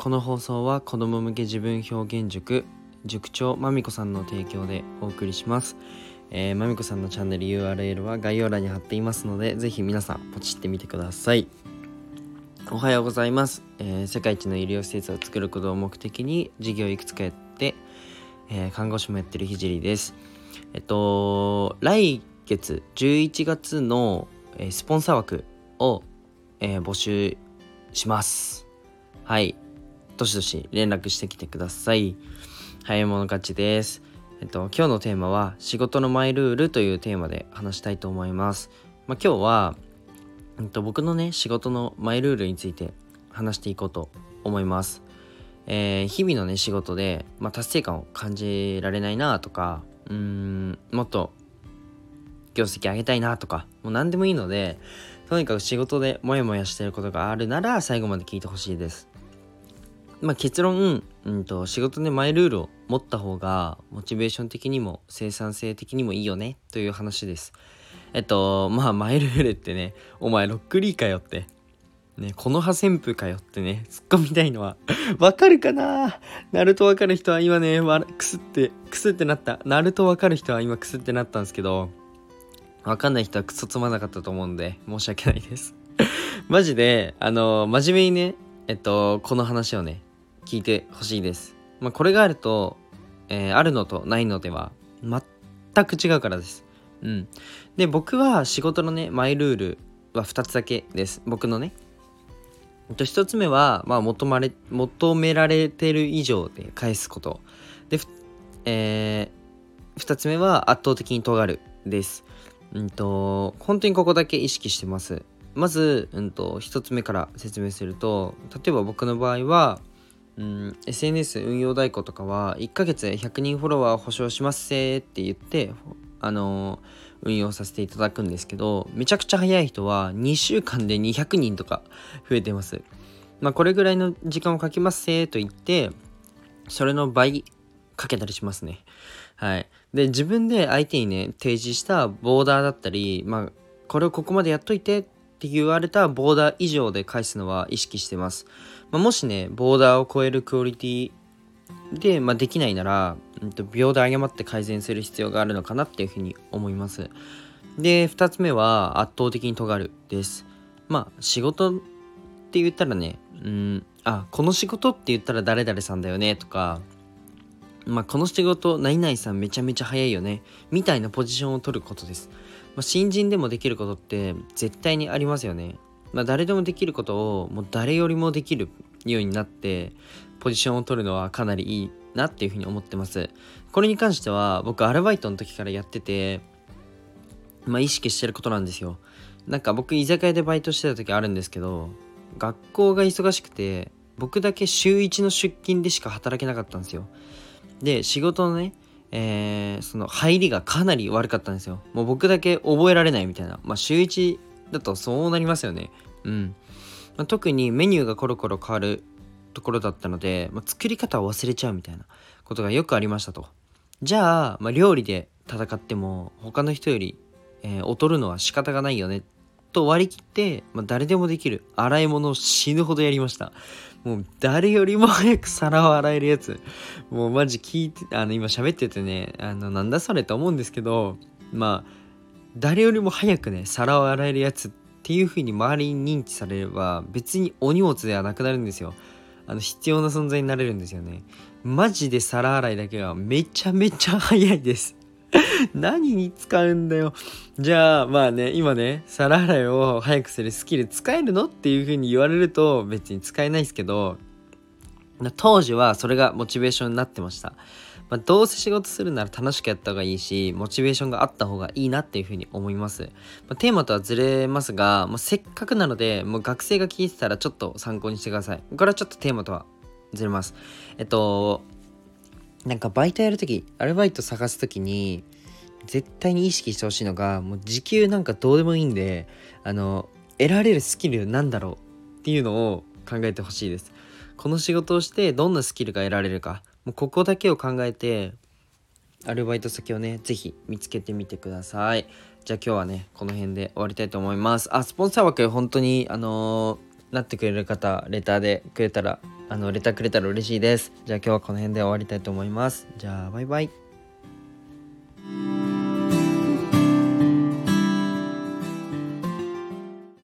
この放送は子供向け自分表現塾塾長まみこさんの提供でお送りします、え、まみこさんのチャンネル URL は概要欄に貼っていますのでぜひ皆さんポチってみてください。おはようございます、えー、世界一の医療施設を作ることを目的に事業いくつかやって、えー、看護師もやってるひじりです。えっと来月11月の、えー、スポンサー枠を、え募集します。はい。どしどし連絡してきてください早い者勝ちですえっと今日のテーマは仕事のマイルールというテーマで話したいと思いますまあ、今日はえっと、僕のね仕事のマイルールについて話していこうと思います。えー、日々のね仕事で、まあ、達成感を感じられないなとかうーんもっと業績上げたいなとかもう何でもいいのでとにかく仕事でモヤモヤしてることがあるなら最後まで聞いてほしいです。まあ、結論、うんと、仕事でマイルールを持った方がモチベーション的にも生産性的にもいいよねという話です。えっと、まあ、マイルールってね、お前ロックリーかよって。ね、この葉旋風かよってね、突っ込みたいのは、わかるかな？ナルトわかる人は今ね、わくすって、くすってなった。ナルトわかる人は今くすってなったんですけど、わかんない人はクソつまなかったと思うんで、申し訳ないです。マジで、あの、真面目にね、えっと、この話をね、聞いてほしいです。まあ、これがあると、えー、あるのとないのでは、全く違うからです。うん。で、僕は仕事のね、マイルールは2つだけです。僕のね。と1つ目は、まあ、求まれ、求められてる以上で返すこと。で、えー、2つ目は圧倒的に尖るです。うんと、本当にここだけ意識してます。まず、うんと、1つ目から説明すると、例えば僕の場合は、うん、SNS 運用代行とかは1ヶ月100人フォロワー保証しますせーって言ってあの運用させていただくんですけどめちゃくちゃ早い人は2週間で200人とか増えてます。まあこれぐらいの時間をかけますせーと言ってそれの倍かけたりしますね。はい。で自分で相手にね提示したボーダーだったりまあこれをここまでやっといてって言われたボーダー以上で返すのは意識してます、まあ、もしねボーダーを超えるクオリティで、まあ、できないなら、うん、と秒で誤って改善する必要があるのかなっていうふうに思います。で、2つ目は圧倒的に尖るです。まあ、仕事って言ったらね、うん、あ、この仕事って言ったら誰々さんだよねとか、まあ、この仕事、何々さんめちゃめちゃ早いよね、みたいなポジションを取ることです。まあ、新人でもできることって絶対にありますよね。まあ、誰でもできることをもう誰よりもできるようになってポジションを取るのはかなりいいなっていうふうに思ってます。これに関しては僕アルバイトの時からやっててまあ意識してることなんですよ。なんか僕居酒屋でバイトしてた時あるんですけど学校が忙しくて僕だけ週1の出勤でしか働けなかったんですよ。で仕事のねえー、その入りがかなり悪かったんですよ。もう僕だけ覚えられないみたいな。まあ週1だとそうなりますよねうん、まあ、特にメニューがコロコロ変わるところだったので、まあ、作り方を忘れちゃうみたいなことがよくありましたと。じゃあ、まあ、料理で戦っても他の人より、えー、劣るのは仕方がないよねと割り切って、まあ、誰でもできる洗い物を死ぬほどやりました。もう誰よりも早く皿を洗えるやつ。もうマジ聞いて、あの今喋っててね、あのなんだそれと思うんですけど、まあ誰よりも早くね、皿を洗えるやつっていう風に周りに認知されれば別にお荷物ではなくなるんですよ。あの必要な存在になれるんですよね。マジで皿洗いだけはめちゃめちゃ早いです。何に使うんだよ。じゃあまあね今ね皿洗いを早くするスキル使えるのっていう風に言われると別に使えないですけど当時はそれがモチベーションになってました。まあ、どうせ仕事するなら楽しくやった方がいいし、モチベーションがあった方がいいなっていうふうに思います。まあ、テーマとはずれますが、まあ、せっかくなので、もう学生が聞いてたらちょっと参考にしてください。これはちょっとテーマとはずれます。えっと、なんかバイトやるとき、アルバイト探すときに、絶対に意識してほしいのが、もう時給なんかどうでもいいんで、あの、得られるスキルなんだろうっていうのを考えてほしいです。この仕事をしてどんなスキルが得られるか。もうここだけを考えてアルバイト先をね是非見つけてみてください。じゃあ今日はねこの辺で終わりたいと思います。あスポンサー枠本当にあのなってくれる方レターでくれたらあのレターくれたら嬉しいです。じゃあ今日はこの辺で終わりたいと思います。じゃあバイバイ。